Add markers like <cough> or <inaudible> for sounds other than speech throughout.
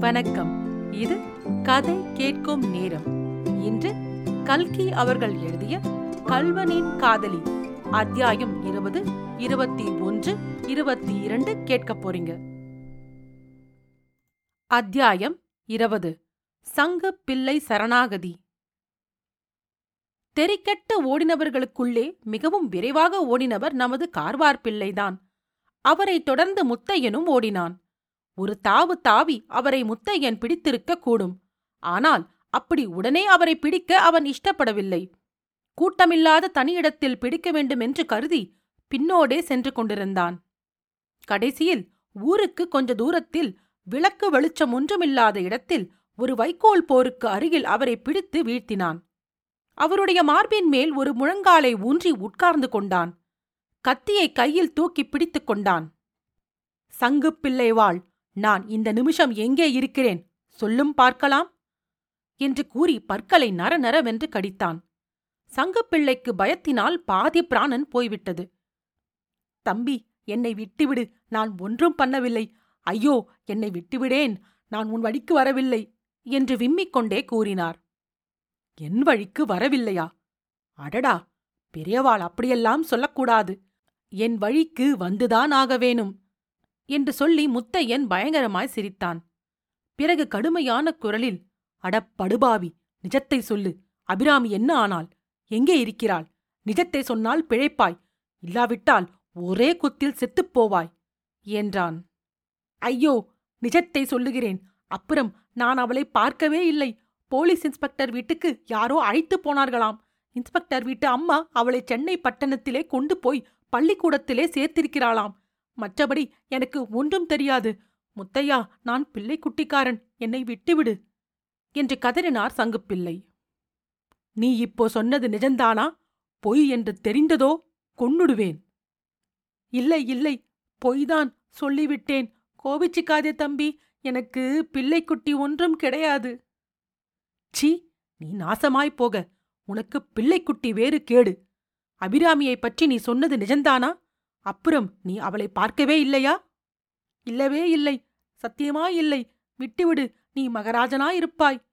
வணக்கம். இது கதை கேட்கும் நேரம். இன்று கல்கி அவர்கள் எழுதிய கல்வனின் காதலி. அத்தியாயம் இருபது இருபத்தி ஒன்று இருபத்தி இரண்டு கேட்கப் போறீங்க. அத்தியாயம் இருபது சங்கு பிள்ளை சரணாகதி. தெரிக்கெட்டு ஓடினவர்களுக்குள்ளே மிகவும் விரைவாக ஓடினவர் நமது கார்வார் பிள்ளைதான். அவரைத் தொடர்ந்து முத்தையனும் ஓடினான். ஒரு தாவு தாவி அவரை முத்தையன் பிடித்திருக்க கூடும். ஆனால் அப்படி உடனே அவரை பிடிக்க அவன் இஷ்டப்படவில்லை. கூட்டமில்லாத தனியிடத்தில் பிடிக்க வேண்டுமென்று கருதி பின்னோடே சென்று கொண்டிருந்தான். கடைசியில் ஊருக்கு கொஞ்ச தூரத்தில் விளக்கு வெளிச்சம் ஒன்றுமில்லாத இடத்தில் ஒரு வைக்கோல் போருக்கு அருகில் அவரை பிடித்து வீழ்த்தினான். அவருடைய மார்பின் மேல் ஒரு முழங்காலை ஊன்றி உட்கார்ந்து கொண்டான். கத்தியை கையில் தூக்கி பிடித்துக் கொண்டான். சங்கு பிள்ளைவாள் நான் இந்த நிமிஷம் எங்கே இருக்கிறேன்? சொல்லும் பார்க்கலாம்? என்று கூறி பற்களை நரநரவென்று கடித்தான். சங்கப்பிள்ளைக்கு பயத்தினால் பாதி பிராணன் போய்விட்டது. தம்பி என்னை விட்டுவிடு. நான் ஒன்றும் பண்ணவில்லை. ஐயோ என்னை விட்டுவிடேன். நான் உன் வழிக்கு வரவில்லை என்று விம்மிக் கொண்டே கூறினார். என் வழிக்கு வரவில்லையா? அடடா! பெரியவாள் அப்படியெல்லாம் சொல்லக்கூடாது. என் வழிக்கு வந்துதான் ஆக வேணும். என்று சொல்லி முத்தையன் பயங்கரமாய் சிரித்தான். பிறகு கடுமையான குரலில் அடப்படுபாவி நிஜத்தை சொல்லு. அபிராமி என்ன ஆனாள்? எங்கே இருக்கிறாள்? நிஜத்தை சொன்னால் பிழைப்பாய். இல்லாவிட்டால் ஒரே குத்தில் செத்துப் போவாய் என்றான். ஐயோ நிஜத்தை சொல்லுகிறேன். அப்புறம் நான் அவளை பார்க்கவே இல்லை. போலீஸ் இன்ஸ்பெக்டர் வீட்டுக்கு யாரோ அழைத்து போனார்களாம். இன்ஸ்பெக்டர் வீட்டு அம்மா அவளை சென்னை பட்டணத்திலே கொண்டு போய் பள்ளிக்கூடத்திலே சேர்த்திருக்கிறாளாம். மற்றபடி எனக்கு ஒன்றும் தெரியாது. முத்தையா நான் பிள்ளை குட்டிக்காரன் என்னை விட்டுவிடு. என்று கதறினார் சங்குப்பிள்ளை. நீ இப்போ சொன்னது நிஜந்தானா? பொய் என்று தெரிந்ததோ? கொன்னுடுவேன். இல்லை இல்லை பொய்தான் சொல்லிவிட்டேன். கோபிச்சிக்காதே தம்பி. எனக்கு பிள்ளைக்குட்டி ஒன்றும் கிடையாது. சீ நீ நாசமாய்ப் போக. உனக்கு பிள்ளைக்குட்டி வேறு கேடு. அபிராமியைப் பற்றி நீ சொன்னது நிஜந்தானா? அப்புறம் நீ அவளை பார்க்கவே இல்லையா? இல்லவே இல்லை. சத்தியமா இல்லை. விட்டுவிடு. நீ மகராஜனாயிருப்பாய்.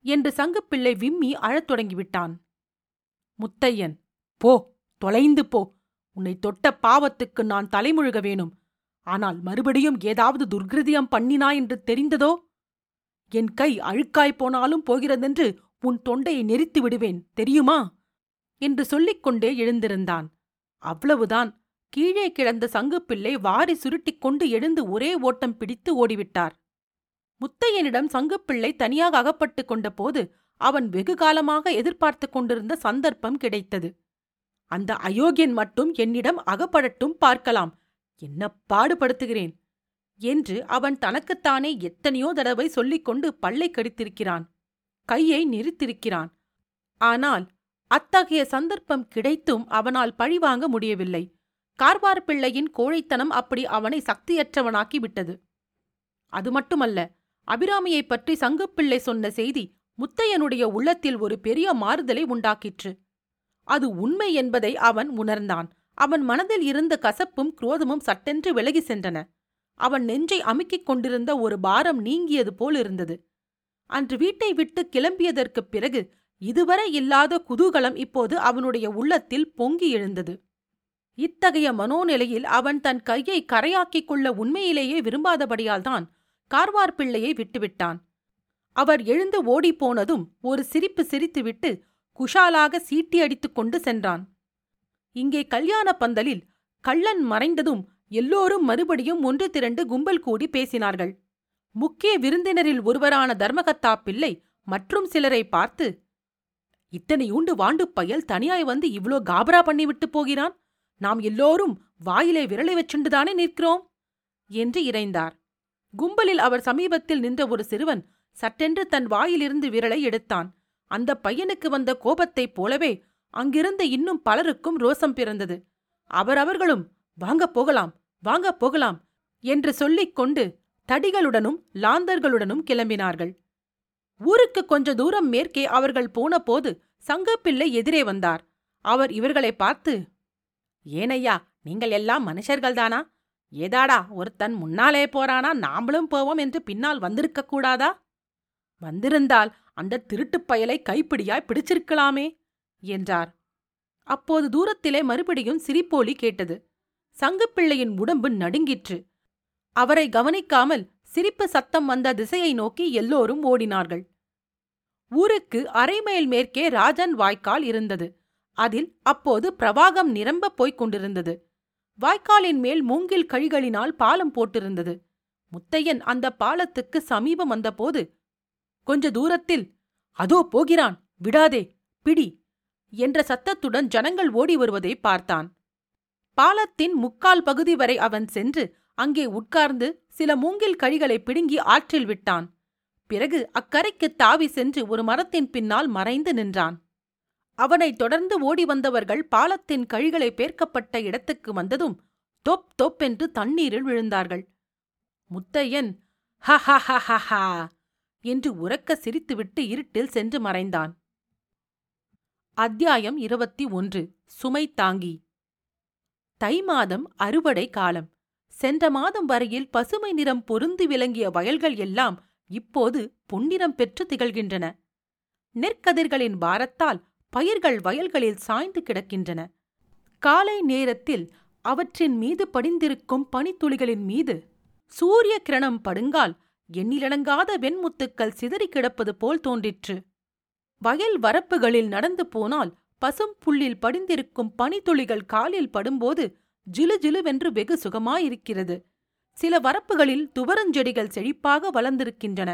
என்று சங்குப்பிள்ளை விம்மி அழத் தொடங்கிவிட்டான். முத்தையன் போ தொலைந்து போ. உன்னை தொட்ட பாவத்துக்கு நான் தலைமுழுக வேணும். ஆனால் மறுபடியும் ஏதாவது துர்கிருதியம் பண்ணினா என்று தெரிந்ததோ? என் கை அழுக்காய்ப் போனாலும் போகிறதென்று உன் தொண்டையை நெரித்து விடுவேன் தெரியுமா? என்று சொல்லிக்கொண்டே எழுந்திருந்தான். அவ்வளவுதான். கீழே கிடந்த சங்குப்பிள்ளை வாரி சுருட்டிக் கொண்டு எழுந்து ஒரே ஓட்டம் பிடித்து ஓடிவிட்டார். முத்தையனிடம் சங்குப்பிள்ளை தனியாக அகப்பட்டுக் கொண்ட போது அவன் வெகு காலமாக எதிர்பார்த்துக் கொண்டிருந்த சந்தர்ப்பம் கிடைத்தது. அந்த அயோக்கியன் மட்டும் என்னிடம் அகப்படட்டும் பார்க்கலாம். என்ன பாடுபடுத்துகிறேன்? என்று அவன் தனக்குத்தானே எத்தனையோ தடவை சொல்லிக்கொண்டு பல்லை கடித்திருக்கிறான். கையை நிறுத்திருக்கிறான். ஆனால் அத்தகைய சந்தர்ப்பம் கிடைத்தும் அவனால் பழிவாங்க முடியவில்லை. கார்வார் பிள்ளையின் கோழைத்தனம் அப்படி அவனை சக்தியற்றவனாக்கி விட்டது அது மட்டுமல்ல அபிராமியைப் பற்றி சங்குப்பிள்ளை சொன்ன செய்தி முத்தையனுடைய உள்ளத்தில் ஒரு பெரிய மாறுதலை உண்டாக்கிற்று. அது உண்மை என்பதை அவன் உணர்ந்தான். அவன் மனதில் இருந்த கசப்பும் குரோதமும் சட்டென்று விலகி சென்றன. அவன் நெஞ்சை அமுக்கிக் கொண்டிருந்த ஒரு பாரம் நீங்கியது போல் இருந்தது. அன்று வீட்டை விட்டு கிளம்பியதற்குப் பிறகு இதுவரை இல்லாத குதூகலம் இப்போது அவனுடைய உள்ளத்தில் பொங்கி எழுந்தது. இத்தகைய மனோநிலையில் அவன் தன் கையை கரையாக்கிக் கொள்ள உண்மையிலேயே விரும்பாதபடியால்தான் கார்வார் பிள்ளையை விட்டுவிட்டான். அவர் எழுந்து ஓடிப்போனதும் ஒரு சிரிப்பு சிரித்துவிட்டு குஷாலாக சீட்டியடித்துக் கொண்டு சென்றான். இங்கே கல்யாண பந்தலில் கள்ளன் மறைந்ததும் எல்லோரும் மறுபடியும் ஒன்று திரண்டு கும்பல் கூடி பேசினார்கள். முக்கிய விருந்தினரில் ஒருவரான தர்மகத்தா பிள்ளை மற்றும் சிலரை பார்த்து இத்தனையூண்டு வாண்டு பயல் தனியாய் வந்து இவ்ளோ காபரா பண்ணிவிட்டு போகிறான்? நாம் எல்லோரும் வாயிலே விரலை வச்சுண்டுதானே நிற்கிறோம்? என்று இறைந்தார். கும்பலில் அவர் சமீபத்தில் நின்ற ஒரு சிறுவன் சட்டென்று தன் வாயிலிருந்து விரலை எடுத்தான். அந்த பையனுக்கு வந்த கோபத்தைப் போலவே அங்கிருந்த இன்னும் பலருக்கும் ரோசம் பிறந்தது. அவரவர்களும் வாங்க போகலாம் வாங்க போகலாம் என்று சொல்லிக் கொண்டு தடிகளுடனும் லாந்தர்களுடனும் கிளம்பினார்கள். ஊருக்கு கொஞ்ச தூரம் மேற்கே அவர்கள் போனபோது சங்கப்பிள்ளை எதிரே வந்தார். அவர் இவர்களை பார்த்து ஏனையா நீங்கள் எல்லாம் மனுஷர்கள்தானா? ஏதாடா ஒருத்தன் முன்னாலே போறானா நாமளும் போவோம் என்று பின்னால் வந்திருக்க கூடாதா? வந்திருந்தால் அந்த திருட்டுப் பயலை கைப்பிடியாய் பிடிச்சிருக்கலாமே என்றார். அப்போது தூரத்திலே மறுபடியும் சிரிப்போலி கேட்டது. சங்குப்பிள்ளையின் உடம்பு நடுங்கிற்று. அவரை கவனிக்காமல் சிரிப்பு சத்தம் வந்த திசையை நோக்கி எல்லோரும் ஓடினார்கள். ஊருக்கு அரை மைல் மேற்கே ராஜன் வாய்க்கால் இருந்தது. அதில் அப்போது பிரவாகம் நிரம்ப போய்க் கொண்டிருந்தது. வாய்க்காலின் மேல் மூங்கில் கழிகளினால் பாலம் போட்டிருந்தது. முத்தையன் அந்த பாலத்துக்கு சமீபம் வந்தபோது கொஞ்ச தூரத்தில் அதோ போகிறான் விடாதே பிடி என்ற சத்தத்துடன் ஜனங்கள் ஓடி வருவதை பார்த்தான். பாலத்தின் முக்கால் பகுதி வரை அவன் சென்று அங்கே உட்கார்ந்து சில மூங்கில் கழிகளை பிடுங்கி ஆற்றில் விட்டான். பிறகு அக்கரைக்குத் தாவி சென்று ஒரு மரத்தின் பின்னால் மறைந்து நின்றான். அவனைத் தொடர்ந்து ஓடி வந்தவர்கள் பாலத்தின் கழிகளை பேர்க்கப்பட்ட இடத்துக்கு வந்ததும் தொப் தொப் என்று தண்ணீரில் விழுந்தார்கள். முத்தையன் ஹ ஹ ஹ ஹ ஹா என்று உறக்க சிரித்துவிட்டு இருட்டில் சென்று மறைந்தான். அத்தியாயம் இருபத்தி ஒன்று சுமை தாங்கி. தை மாதம் அறுவடை காலம். சென்ற மாதம் வரையில் பசுமை நிறம் பொருந்தி விளங்கிய வயல்கள் எல்லாம் இப்போது பொன்னிறம் பெற்று திகழ்கின்றன. நெற்கதிர்களின் பாரத்தால் பயிர்கள் வயல்களில் சாய்ந்து கிடக்கின்றன. காலை நேரத்தில் அவற்றின் மீது படிந்திருக்கும் பனித்துளிகளின் மீது சூரிய கிரணம் படுங்கால் எண்ணிலடங்காத வெண்முத்துக்கள் சிதறி கிடப்பது போல் தோன்றிற்று. வயல் வரப்புகளில் நடந்து போனால் பசும் புல்லில் படிந்திருக்கும் பனித்துளிகள் காலில் படும்போது ஜிலு ஜிலுவென்று வெகு சுகமாயிருக்கிறது. சில வரப்புகளில் துவரஞ்செடிகள் செழிப்பாக வளர்ந்திருக்கின்றன.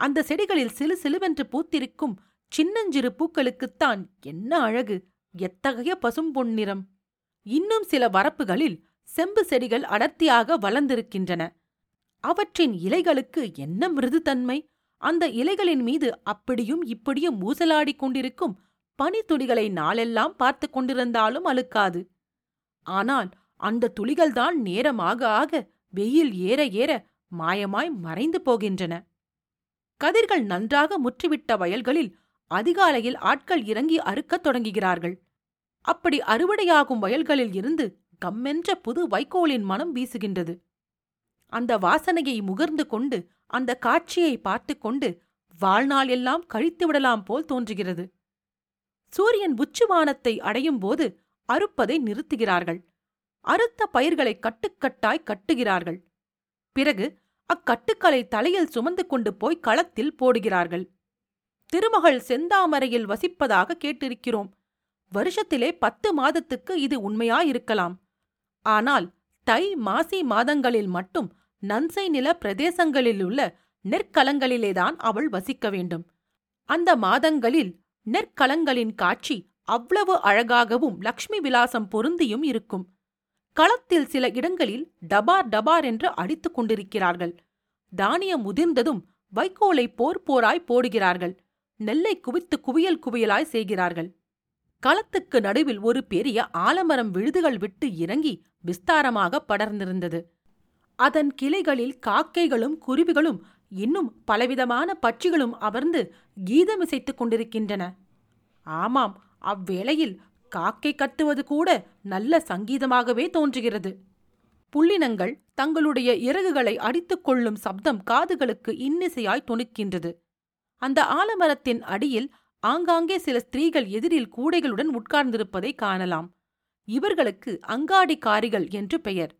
அந்த செடிகளில் சிலு சிலுவென்று பூத்திருக்கும் சின்னஞ்சிறு பூக்களுக்குத்தான் என்ன அழகு! எத்தகைய பசும் பொன்னிறம் இன்னும் சில வரப்புகளில் செம்பு செடிகள் அடர்த்தியாக வளர்ந்திருக்கின்றன. அவற்றின் இலைகளுக்கு என்ன மிருதுத்தன்மை! அந்த இலைகளின் மீது அப்படியும் இப்படியும் ஊசலாடிக் கொண்டிருக்கும் பனித்துளிகளை நாளெல்லாம் பார்த்து கொண்டிருந்தாலும் அழுக்காது. ஆனால் அந்த துளிகள்தான் நேரமாக ஆக வெயில் ஏற ஏற மாயமாய் மறைந்து போகின்றன. கதிர்கள் நன்றாக முற்றிவிட்ட வயல்களில் அதிகாலையில் ஆட்கள் இறங்கி அறுக்கத் தொடங்குகிறார்கள். அப்படி அறுவடையாகும் வயல்களில் இருந்து கம்மென்ற புது வைக்கோலின் மனம் வீசுகின்றது. அந்த வாசனையை முகர்ந்து கொண்டு அந்த காட்சியை பார்த்து கொண்டு வாழ்நாள் எல்லாம் கழித்து விடலாம் போல் தோன்றுகிறது. சூரியன் உச்சுவானத்தை அடையும் போது அறுப்பதை நிறுத்துகிறார்கள். அறுத்த பயிர்களை கட்டுக்கட்டாய் கட்டுகிறார்கள். பிறகு அக்கட்டுக்களை தலையில் சுமந்து கொண்டு போய் களத்தில் போடுகிறார்கள். திருமகள் செந்தாமரையில் வசிப்பதாக கேட்டிருக்கிறோம். வருஷத்திலே பத்து மாதத்துக்கு இது உண்மையாயிருக்கலாம். ஆனால் தை மாசி மாதங்களில் மட்டும் நன்சை நில பிரதேசங்களிலுள்ள நெற்களங்களிலேதான் அவள் வசிக்க வேண்டும். அந்த மாதங்களில் நெற்களங்களின் காட்சி அவ்வளவு அழகாகவும் லக்ஷ்மி விலாசம் பொருந்தியும் இருக்கும். களத்தில் சில இடங்களில் டபார் டபார் என்று அடித்துக் கொண்டிருக்கிறார்கள். தானியம் முதிர்ந்ததும் வைக்கோலை போர் போராய் போடுகிறார்கள். நெல்லை குவித்து குவியல் குவியலாய் செய்கிறார்கள். களத்துக்கு நடுவில் ஒரு பெரிய ஆலமரம் விழுதுகள் விட்டு இறங்கி விஸ்தாரமாக படர்ந்திருந்தது. அதன் கிளைகளில் காக்கைகளும் குருவிகளும் இன்னும் பலவிதமான பட்சிகளும் அமர்ந்து கீதமிசைத்துக் கொண்டிருக்கின்றன. ஆமாம் அவ்வேளையில் காக்கை கத்துவது கூட நல்ல சங்கீதமாகவே தோன்றுகிறது. புள்ளினங்கள் தங்களுடைய இறகுகளை அடித்துக் கொள்ளும் சப்தம் காதுகளுக்கு இன்னிசையாய் துணிக்கின்றது. அந்த ஆலமரத்தின் அடியில் ஆங்காங்கே சில ஸ்திரீகள் எதிரில் கூடைகளுடன் உட்கார்ந்திருப்பதை காணலாம். இவர்களுக்கு அங்காடிக்காரிகள் என்று பெயர்.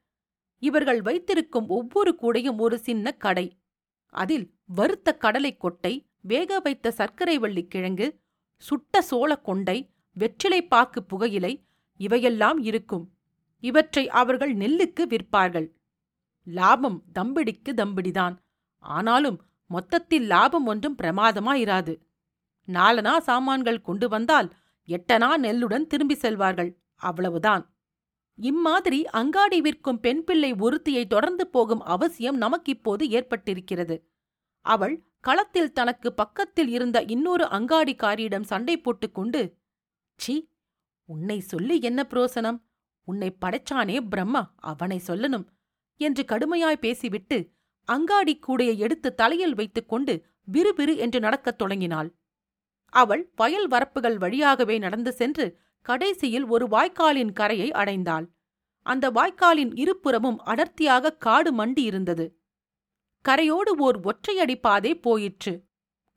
இவர்கள் வைத்திருக்கும் ஒவ்வொரு கூடையும் ஒரு சின்ன கடை. அதில் வறுத்த கடலை கொட்டை வேக வைத்த சர்க்கரை வள்ளி கிழங்கு சுட்ட சோளக் கொண்டை வெற்றிலைப்பாக்கு புகையிலை இவையெல்லாம் இருக்கும். இவற்றை அவர்கள் நெல்லுக்கு விற்பார்கள். லாபம் தம்பிடிக்கு தம்பிடிதான். ஆனாலும் மொத்தத்தில் லாபம் ஒன்றும் பிரமாதமாயிராது. நாலனா சாமான்கள் கொண்டு வந்தால் எட்டனா நெல்லுடன் திரும்பி செல்வார்கள். அவ்வளவுதான். இம்மாதிரி அங்காடி விற்கும் பெண் பிள்ளை ஒருத்தியை தொடர்ந்து போகும் அவசியம் நமக்கிப்போது ஏற்பட்டிருக்கிறது. அவள் களத்தில் தனக்கு பக்கத்தில் இருந்த இன்னொரு அங்காடிக்காரியிடம் சண்டை போட்டுக்கொண்டு சி உன்னை சொல்லி என்ன புரோசனம்? உன்னை படைச்சானே பிரம்மா அவனை சொல்லணும் என்று கடுமையாய் பேசிவிட்டு அங்காடி கூடையை எடுத்து தலையில் வைத்துக்கொண்டு விறுவிறு என்று நடக்கத் தொடங்கினாள். அவள் வயல் வரப்புகள் வழியாகவே நடந்து சென்று கடைசியில் ஒரு வாய்க்காலின் கரையை அடைந்தாள். அந்த வாய்க்காலின் இருபுறமும் அடர்த்தியாக காடு மண்டி இருந்தது. கரையோடு ஓர் ஒற்றையடி பாதை போயிற்று.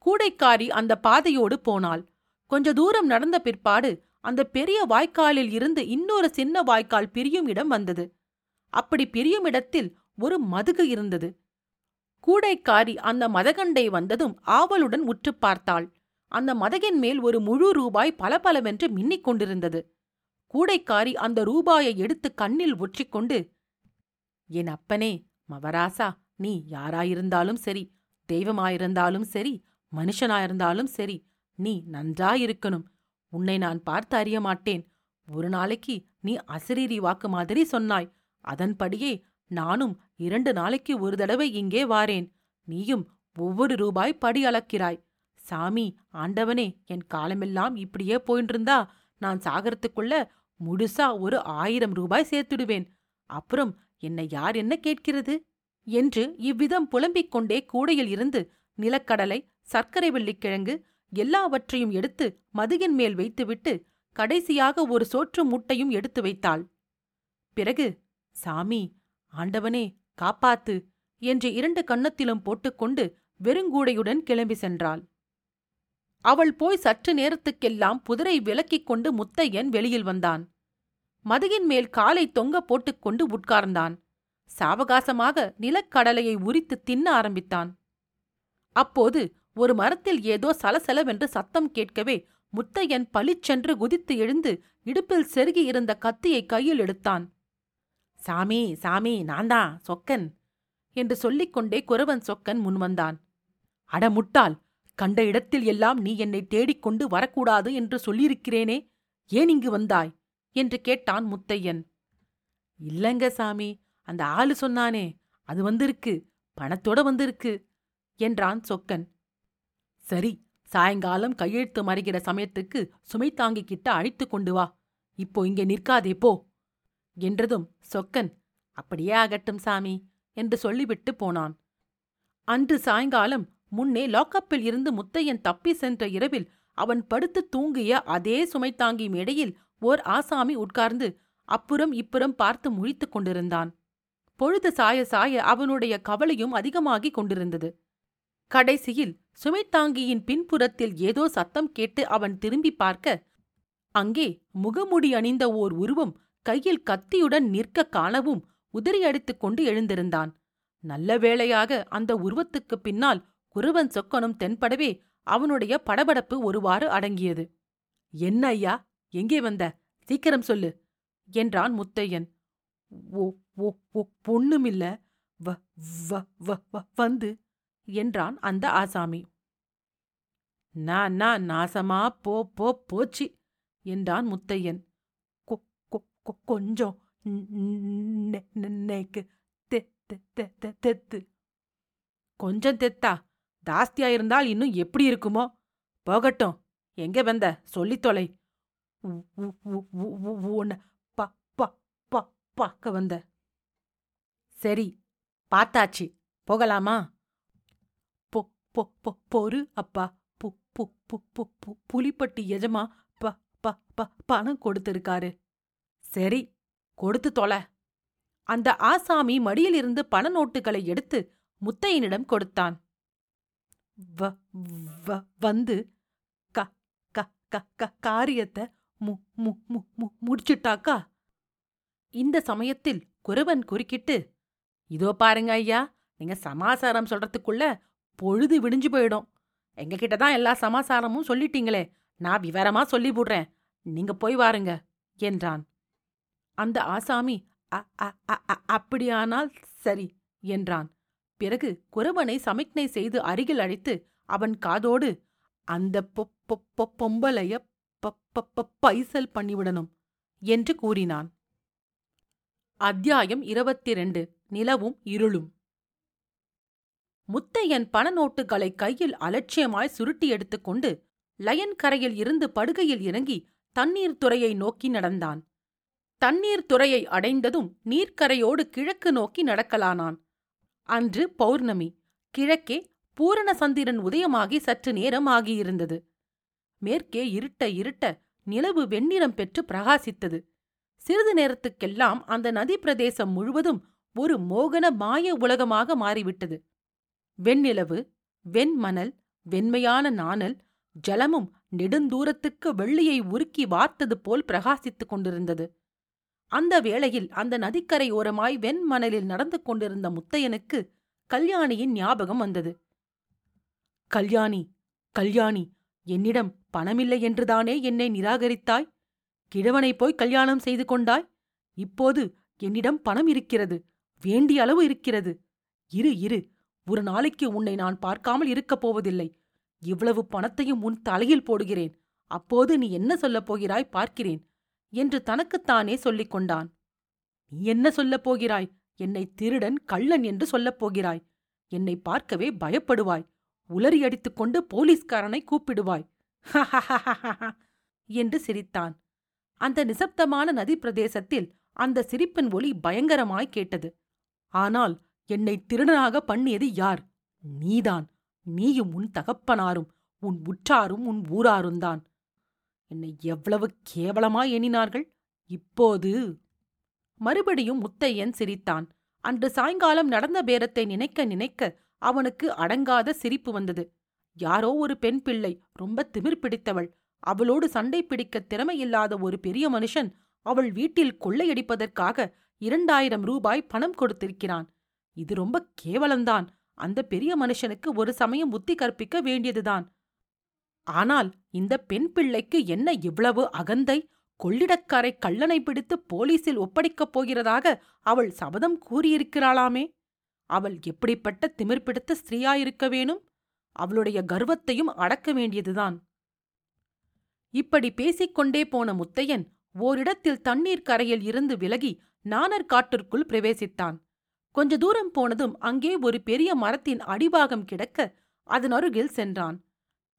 கூடைக்காரி அந்த பாதையோடு போனாள். கொஞ்ச தூரம் நடந்த பிற்பாடு அந்த பெரிய வாய்க்காலில் இருந்து இன்னொரு சின்ன வாய்க்கால் பிரியும் இடம் வந்தது. அப்படி பிரியும் இடத்தில் ஒரு மதுகு இருந்தது. கூடைக்காரி அந்த மதகண்டை வந்ததும் ஆவலுடன் உற்று பார்த்தாள். அந்த மதகின் மேல் ஒரு முழு ரூபாய் பளபளவென்று மின்னிக் கொண்டிருந்தது. கூடைக்காரி அந்த ரூபாயை எடுத்து கண்ணில் ஒற்றிக்கொண்டு என் அப்பனே மவராசா நீ யாராயிருந்தாலும் சரி தெய்வமாயிருந்தாலும் சரி மனுஷனாயிருந்தாலும் சரி நீ நன்றாயிருக்கணும். உன்னை நான் பார்த்து அறிய மாட்டேன் ஒரு நாளைக்கு நீ அசிரீரி வாக்கு மாதிரி சொன்னாய். அதன்படியே நானும் இரண்டு நாளைக்கு ஒரு தடவை இங்கே வாரேன். நீயும் ஒவ்வொரு ரூபாய் படி அளக்கிறாய். சாமி ஆண்டவனே என் காலமெல்லாம் இப்படியே போயின்றிருந்தா நான் சாகரத்துக்குள்ள முழுசா ஒரு ஆயிரம் ரூபாய் சேர்த்துடுவேன். அப்புறம் என்னை யார் என்ன கேட்கிறது? என்று இவ்விதம் புலம்பிக் கொண்டே கூடையில் இருந்து நிலக்கடலை சர்க்கரை வெள்ளிக்கிழங்கு எல்லாவற்றையும் எடுத்து மதுகின் மேல் வைத்துவிட்டு கடைசியாக ஒரு சோற்று மூட்டையும் எடுத்து வைத்தாள். பிறகு சாமி ஆண்டவனே காப்பாத்து! என்று இரண்டு கன்னத்திலும் போட்டுக்கொண்டு வெறுங்கூடையுடன் கிளம்பி சென்றாள். அவள் போய் சற்று நேரத்துக்கெல்லாம் புதரை விலக்கிக் கொண்டு முத்தையன் வெளியில் வந்தான். மதியின் மேல் காலை தொங்க போட்டுக்கொண்டு உட்கார்ந்தான். சாவகாசமாக நிலக்கடலையை உரித்து தின்ன ஆரம்பித்தான். அப்போது ஒரு மரத்தில் ஏதோ சலசலவென்று சத்தம் கேட்கவே முத்தையன் பளிச்சென்று குதித்து எழுந்து இடுப்பில் செருகி இருந்த கத்தியை கையில் எடுத்தான். சாமி சாமி நான்தான் சொக்கன் என்று சொல்லிக்கொண்டே குரவன் சொக்கன் முன்வந்தான். அட முட்டாள் கண்ட இடத்தில் எல்லாம் நீ என்னை தேடிக்கொண்டு வரக்கூடாது என்று சொல்லியிருக்கிறேனே ஏன் இங்கு வந்தாய்? என்று கேட்டான் முத்தையன். இல்லங்க சாமி அந்த ஆளு சொன்னானே அது வந்திருக்கு பணத்தோட வந்திருக்கு என்றான் சொக்கன். சரி சாயங்காலம் கையெழுத்து மறைகிற சமயத்துக்கு சுமை தாங்கிக்கிட்ட அழைத்து கொண்டு வா இப்போ இங்கே நிற்காதே போ. என்றதும் சொக்கன் அப்படியே ஆகட்டும் சாமி என்று சொல்லிவிட்டு போனான். அன்று சாயங்காலம் முன்னே லாக்கப்பில் இருந்து முத்தையன் தப்பி சென்ற இரவில் அவன் படுத்து தூங்கிய அதே சுமைத்தாங்கி மேடையில் ஓர் ஆசாமி உட்கார்ந்து அப்புறம் இப்புறம் பார்த்து முழித்துக் கொண்டிருந்தான். பொழுது சாய சாய அவனுடைய கவலையும் அதிகமாகிக் கொண்டிருந்தது. கடைசியில் சுமைத்தாங்கியின் பின்புறத்தில் ஏதோ சத்தம் கேட்டு அவன் திரும்பி பார்க்க அங்கே முகமுடி அணிந்த ஓர் உருவம் கையில் கத்தியுடன் நிற்க காணவும் உதிரியடித்துக் கொண்டு எழுந்திருந்தான். நல்ல வேளையாக அந்த உருவத்துக்குப் பின்னால் குருவன் சொக்கனும் தென்படவே அவனுடைய படபடப்பு ஒருவாறு அடங்கியது. என்ன ஐயா எங்கே வந்த? சீக்கிரம் சொல்லு என்றான் முத்தையன். ஓ ஓ பொண்ணுமில்ல. வ வ வ வந்து என்றான் அந்த ஆசாமி. நான் நான் நாசமா போ போ போச்சு என்றான் முத்தையன். கொஞ்சம் நெக்கு. தெ தெ தெ தெத்து. கொஞ்சம் தெத்தா. ஜாஸ்தியா இருந்தால் இன்னும் எப்படி இருக்குமோ? போகட்டும். எங்க வந்த? சொல்லித் தொலை. உன்னை பார்க்க வந்த. சரி பார்த்தாச்சு. போகலாமா? பொ பொ பொ பொறு அப்பா. பு பு பு பு புலிப்பட்டி எஜமா ப ப ப பணம் கொடுத்திருக்காரு. சரி கொடுத்து தொலை. அந்த ஆசாமி மடியிலிருந்து பண நோட்டுகளை எடுத்து முத்தையனிடம் கொடுத்தான். வ வ வந்து க க க க காரியத்தை மு மு மு மு முடிச்சிட்டாக்கா? இந்த சமயத்தில் குருவன் குறுக்கிட்டு இதோ பாருங்க ஐயா நீங்க சமாசாரம் சொல்றதுக்குள்ள பொழுது விடிஞ்சு போயிடும். எங்ககிட்ட தான் எல்லா சமாசாரமும் சொல்லிட்டீங்களே நான் விவரமா சொல்லி போடுறேன் நீங்க போய் வாருங்க என்றான். அந்த ஆசாமி அ அ அ அப்படியானால் சரி என்றான். பிறகு குரவனை சமிக்ஞை செய்து அருகில் அழைத்து அவன் காதோடு அந்த பொம்பளைய பைசல் பண்ணிவிடணும் என்று கூறினான். அத்தியாயம் இருபத்தி ரெண்டு நிலவும் இருளும். முத்தையன் பண நோட்டுகளை கையில் அலட்சியமாய் சுருட்டி எடுத்துக்கொண்டு லயன் கரையில் இருந்து படுகையில் இறங்கி தண்ணீர் துறையை நோக்கி நடந்தான். தண்ணீர் துறையை அடைந்ததும் நீர்க்கரையோடு கிழக்கு நோக்கி நடக்கலானான். அன்று பௌர்ணமி. கிழக்கே பூரண சந்திரன் உதயமாகி சற்று நேரம் ஆகியிருந்தது. மேற்கே இருட்ட இருட்ட நிலவு வெண்ணிறம் பெற்று பிரகாசித்தது. சிறிது நேரத்துக்கெல்லாம் அந்த நதி பிரதேசம் முழுவதும் ஒரு மோகன மாய உலகமாக மாறிவிட்டது. வெண்ணிலவு வெண்மணல் வெண்மையான நாணல் ஜலமும் நெடுந்தூரத்துக்கு வெள்ளியை உருக்கி வார்த்தது போல் பிரகாசித்துக் கொண்டிருந்தது. அந்த வேளையில் அந்த நதிக்கரை ஓரமாய் வெண்மணலில் நடந்து கொண்டிருந்த முத்தையனுக்கு கல்யாணியின் ஞாபகம் வந்தது. கல்யாணி கல்யாணி என்னிடம் பணமில்லை என்றுதானே என்னை நிராகரித்தாய்? கிழவனைப் போய் கல்யாணம் செய்து கொண்டாய்? இப்போது என்னிடம் பணம் இருக்கிறது வேண்டிய அளவு இருக்கிறது. இரு இரு ஒரு நாளைக்கு உன்னை நான் பார்க்காமல் இருக்கப் போவதில்லை. இவ்வளவு பணத்தையும் உன் தலையில் போடுகிறேன். அப்போது நீ என்ன சொல்லப் போகிறாய் பார்க்கிறேன். என்று தனக்குத்தானே சொல்லிக் கொண்டான். நீ என்ன சொல்லப் போகிறாய்? என்னை திருடன் கள்ளன் என்று சொல்லப் போகிறாய். என்னை பார்க்கவே பயப்படுவாய். உளறி அடித்துக்கொண்டு போலீஸ்காரனை கூப்பிடுவாய். <laughs> என்று சிரித்தான். அந்த நிசப்தமான நதி பிரதேசத்தில் அந்த சிரிப்பின் ஒலி பயங்கரமாய் கேட்டது. ஆனால் என்னை திருடனாக பண்ணியது யார்? நீதான். நீயும் உன் தகப்பனாரும் உன் உற்றாரும் உன் ஊராருந்தான் என்னை எவ்வளவு கேவலமா எண்ணினார்கள்? இப்போது. மறுபடியும் முத்தையன் சிரித்தான். அன்று சாயங்காலம் நடந்த பேரத்தை நினைக்க நினைக்க அவனுக்கு அடங்காத சிரிப்பு வந்தது. யாரோ ஒரு பெண் பிள்ளை ரொம்ப திமிர் பிடித்தவள். அவளோடு சண்டை பிடிக்க திறமையில்லாத ஒரு பெரிய மனுஷன் அவள் வீட்டில் கொள்ளையடிப்பதற்காக இரண்டாயிரம் ரூபாய் பணம் கொடுத்திருக்கிறான். இது ரொம்ப கேவலம்தான். அந்த பெரிய மனுஷனுக்கு ஒரு சமயம் புத்தி கற்பிக்க வேண்டியதுதான். ஆனால் இந்த பெண் பிள்ளைக்கு என்ன இவ்வளவு அகந்தை? கொள்ளிடக்காரை கள்ளனை பிடித்து போலீசில் ஒப்படைக்கப் போகிறதாக அவள் சபதம் கூறியிருக்கிறாளாமே? அவள் எப்படிப்பட்ட திமிர் பிடித்த ஸ்திரீயாயிருக்க வேணும்? அவளுடைய கர்வத்தையும் அடக்க வேண்டியதுதான். இப்படி பேசிக்கொண்டே போன முத்தையன் ஓரிடத்தில் தண்ணீர் கரையில் இருந்து விலகி நாணர் காட்டிற்குள் பிரவேசித்தான். கொஞ்ச தூரம் போனதும் அங்கே ஒரு பெரிய மரத்தின் அடிபாகம் கிடக்க அதன் அருகில் சென்றான்.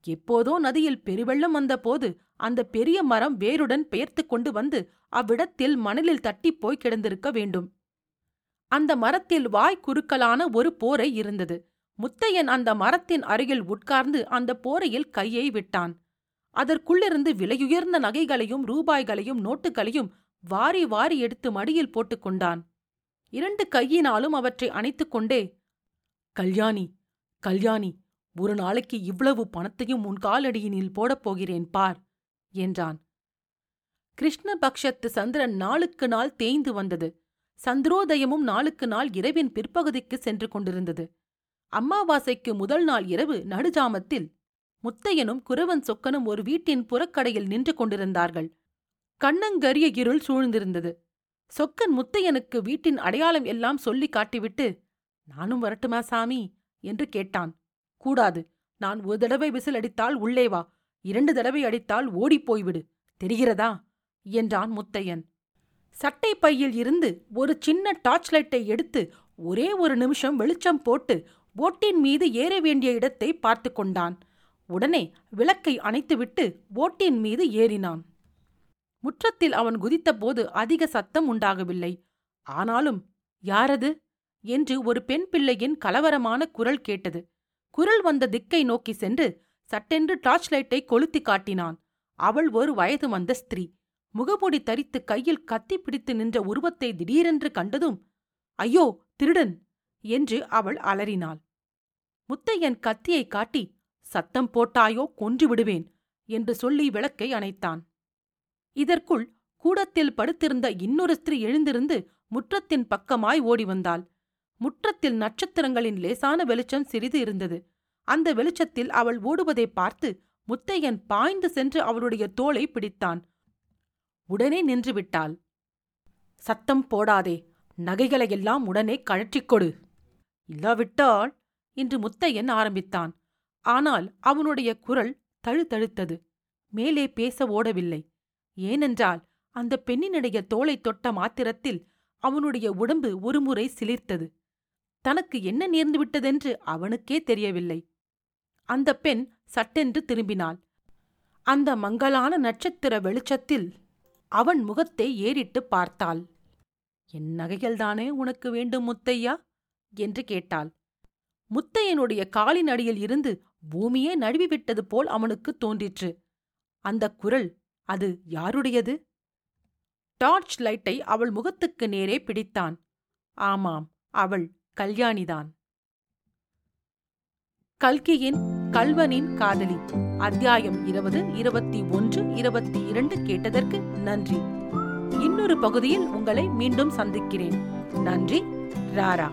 எப்போதோ நதியில் பெருவெள்ளம் வந்தபோது அந்த பெரிய மரம் வேருடன் பெயர்த்து கொண்டு வந்து அவ்விடத்தில் மணலில் தட்டிப்போய் கிடந்திருக்க வேண்டும். அந்த மரத்தில் வாய் குறுக்கலான ஒரு போரை இருந்தது. முத்தையன் அந்த மரத்தின் அருகில் உட்கார்ந்து அந்த போரையில் கையை விட்டான். அதற்குள்ளிருந்து விலையுயர்ந்த நகைகளையும் ரூபாய்களையும் நோட்டுகளையும் வாரி வாரி எடுத்து மடியில் போட்டுக் கொண்டான். இரண்டு கையினாலும் அவற்றை அணைத்துக் கொண்டே கல்யாணி கல்யாணி ஒரு நாளைக்கு இவ்வளவு பணத்தையும் உன் காலடியினில் போடப் போகிறேன் பார் என்றான். கிருஷ்ணபக்ஷத்து சந்திரன் நாளுக்கு நாள் தேய்ந்து வந்தது. சந்திரோதயமும் நாளுக்கு நாள் இரவின் பிற்பகுதிக்கு சென்று கொண்டிருந்தது. அம்மாவாசைக்கு முதல் நாள் இரவு நடுஜாமத்தில் முத்தையனும் குரவன் சொக்கனும் ஒரு வீட்டின் புறக்கடையில் நின்று கொண்டிருந்தார்கள். கண்ணங்கரிய இருள் சூழ்ந்திருந்தது. சொக்கன் முத்தையனுக்கு வீட்டின் அடையாளம் எல்லாம் சொல்லி காட்டிவிட்டு நானும் வரட்டுமா சாமி? என்று கேட்டான். கூடாது. நான் ஒரு தடவை விசில் அடித்தால் உள்ளே வா. இரண்டு தடவை அடித்தால் ஓடிப் போய்விடு. தெரிகிறதா? என்றான் முத்தையன். சட்டை பையில் இருந்து ஒரு சின்ன டார்ச் லைட்டை எடுத்து ஒரே ஒரு நிமிஷம் வெளிச்சம் போட்டு ஓட்டின் மீது ஏற வேண்டிய இடத்தை பார்த்து கொண்டான். உடனே விளக்கை அணைத்துவிட்டு ஓட்டின் மீது ஏறினான். முற்றத்தில் அவன் குதித்தபோது அதிக சத்தம் உண்டாகவில்லை. ஆனாலும் யாரது? என்று ஒரு பெண் பிள்ளையின் கலவரமான குரல் கேட்டது. குரல் வந்த திக்கை நோக்கி சென்று சட்டென்று டார்ச் லைட்டை கொளுத்தி காட்டினான். அவள் ஒரு வயது வந்த ஸ்திரீ. முகபொடி தரித்து கையில் கத்தி பிடித்து நின்ற உருவத்தை திடீரென்று கண்டதும் ஐயோ திருடன்! என்று அவள் அலறினாள். முத்தையன் கத்தியை காட்டி சத்தம் போட்டாயோ கொன்று விடுவேன் என்று சொல்லி விளக்கை அணைத்தான். இதற்குள் கூடத்தில் படுத்திருந்த இன்னொரு ஸ்திரீ எழுந்திருந்து முற்றத்தின் பக்கமாய் ஓடி வந்தாள். முற்றத்தில் நட்சத்திரங்களின் லேசான வெளிச்சம் சிறிது இருந்தது. அந்த வெளிச்சத்தில் அவள் ஓடுவதை பார்த்து முத்தையன் பாய்ந்து சென்று அவளுடைய தோளை பிடித்தான். உடனே நின்றுவிட்டாள் சத்தம் போடாதே நகைகளையெல்லாம் உடனே கழற்றிக் கொடு. இல்லாவிட்டால் என்று முத்தையன் ஆரம்பித்தான். ஆனால் அவனுடைய குரல் தழுதழுத்தது. மேலே பேச ஓடவில்லை. ஏனென்றால் அந்த பெண்ணினுடைய தோலை தொட்ட மாத்திரத்தில் அவனுடைய உடம்பு ஒருமுறை சிலிர்த்தது. தனக்கு என்ன நேர்ந்துவிட்டதென்று அவனுக்கே தெரியவில்லை. அந்த பெண் சட்டென்று திரும்பினாள். அந்த மங்கலான நட்சத்திர வெளிச்சத்தில் அவன் முகத்தை ஏறிட்டு பார்த்தாள். என் நகைகள்தானே உனக்கு வேண்டும் முத்தையா? என்று கேட்டாள். முத்தையனுடைய காலின் அடியில் இருந்து பூமியே நழுவிவிட்டது போல் அவனுக்கு தோன்றிற்று. அந்த குரல் அது யாருடையது? டார்ச் லைட்டை அவள் முகத்துக்கு நேரே பிடித்தான். ஆமாம் அவள் கல்யாணிதான் கல்கியின் கல்வனின் காதலி. அத்தியாயம் இருபது இருபத்தி ஒன்று இருபத்தி இரண்டு கேட்டதற்கு நன்றி. இன்னொரு பகுதியில் உங்களை மீண்டும் சந்திக்கிறேன். நன்றி ராரா.